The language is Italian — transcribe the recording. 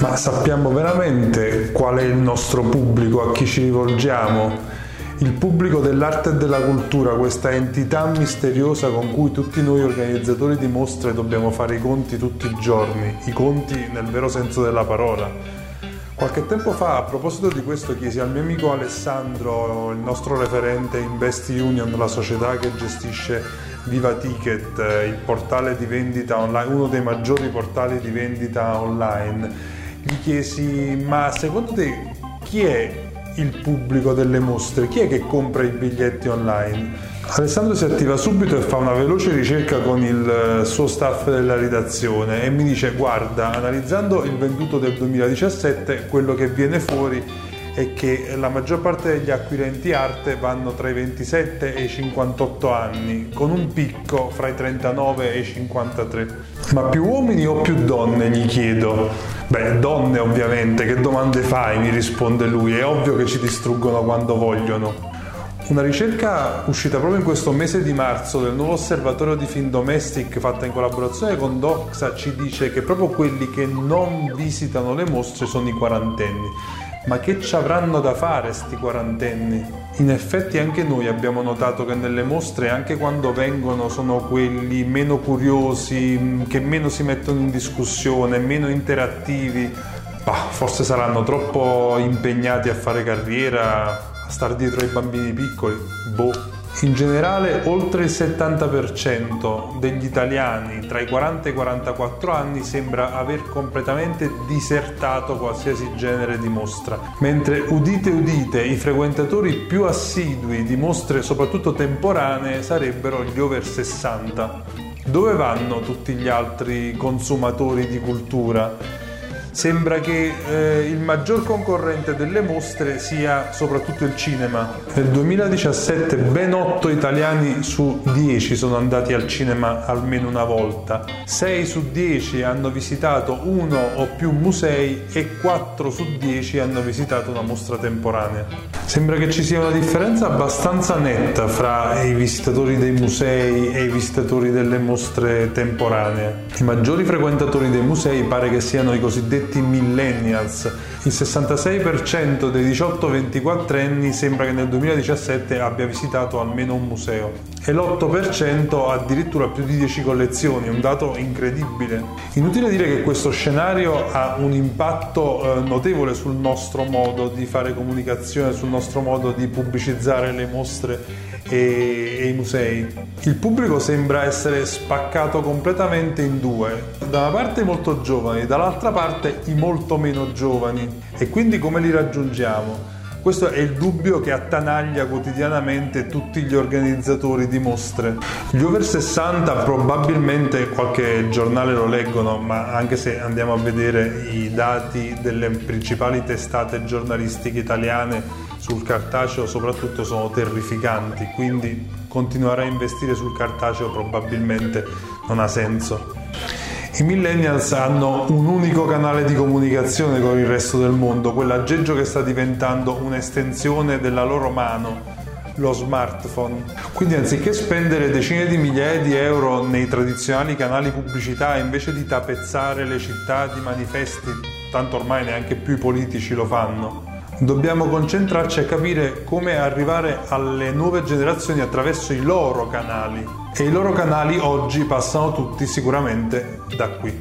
Ma sappiamo veramente qual è il nostro pubblico, a chi ci rivolgiamo? Il pubblico dell'arte e della cultura, questa entità misteriosa con cui tutti noi organizzatori di mostre dobbiamo fare i conti tutti i giorni, i conti nel vero senso della parola. Qualche tempo fa, a proposito di questo, chiesi al mio amico Alessandro, il nostro referente in Best Union, la società che gestisce Viva Ticket, il portale di vendita online, uno dei maggiori portali di vendita online. Gli chiesi, ma secondo te chi è il pubblico delle mostre? Chi è che compra i biglietti online? Alessandro si attiva subito e fa una veloce ricerca con il suo staff della redazione e mi dice guarda, analizzando il venduto del 2017, quello che viene fuori è che la maggior parte degli acquirenti arte vanno tra i 27 e i 58 anni, con un picco fra i 39 e i 53. Ma più uomini o più donne, gli chiedo. Beh, donne ovviamente, che domande fai? mi risponde lui, è ovvio che ci distruggono quando vogliono. Una ricerca uscita proprio in questo mese di marzo del nuovo osservatorio di Film Domestic fatta in collaborazione con Doxa ci dice che proprio quelli che non visitano le mostre sono i quarantenni ma che ci avranno da fare sti quarantenni? In effetti anche noi abbiamo notato che nelle mostre, anche quando vengono, sono quelli meno curiosi, che meno si mettono in discussione, meno interattivi. Bah, forse saranno troppo impegnati a fare carriera, a star dietro ai bambini piccoli. Boh. In generale, oltre il 70% degli italiani tra i 40 e i 44 anni sembra aver completamente disertato qualsiasi genere di mostra, mentre udite udite i frequentatori più assidui di mostre, soprattutto temporanee, sarebbero gli over 60. Dove vanno tutti gli altri consumatori di cultura? Sembra che eh, il maggior concorrente delle mostre sia soprattutto il cinema. Nel 2017 ben 8 italiani su 10 sono andati al cinema almeno una volta, 6 su 10 hanno visitato uno o più musei e 4 su 10 hanno visitato una mostra temporanea. Sembra che ci sia una differenza abbastanza netta fra i visitatori dei musei e i visitatori delle mostre temporanee. I maggiori frequentatori dei musei pare che siano i cosiddetti cosiddetti millennials. Il 66% dei 18-24 anni sembra che nel 2017 abbia visitato almeno un museo e l'8% addirittura più di 10 collezioni, un dato incredibile. Inutile dire che questo scenario ha un impatto eh, notevole sul nostro modo di fare comunicazione, sul nostro modo di pubblicizzare le mostre e, i musei. Il pubblico sembra essere spaccato completamente in due, da una parte molto giovani, dall'altra parte i molto meno giovani. E quindi come li raggiungiamo? Questo è il dubbio che attanaglia quotidianamente tutti gli organizzatori di mostre. Gli over 60 probabilmente qualche giornale lo leggono, ma anche se andiamo a vedere i dati delle principali testate giornalistiche italiane sul cartaceo soprattutto sono terrificanti, quindi continuare a investire sul cartaceo probabilmente non ha senso. I millennials hanno un unico canale di comunicazione con il resto del mondo, quell'aggeggio che sta diventando un'estensione della loro mano, lo smartphone. Quindi anziché spendere decine di migliaia di euro nei tradizionali canali pubblicità, invece di tapezzare le città di manifesti, tanto ormai neanche più i politici lo fanno, dobbiamo concentrarci a capire come arrivare alle nuove generazioni attraverso i loro canali e i loro canali oggi passano tutti sicuramente da qui.